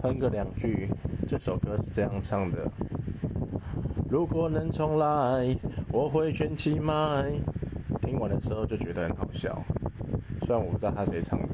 哼个两句，这首歌是这样唱的，如果能重来，我会卷起麦，听完的时候就觉得很好笑，虽然我不知道他谁唱的。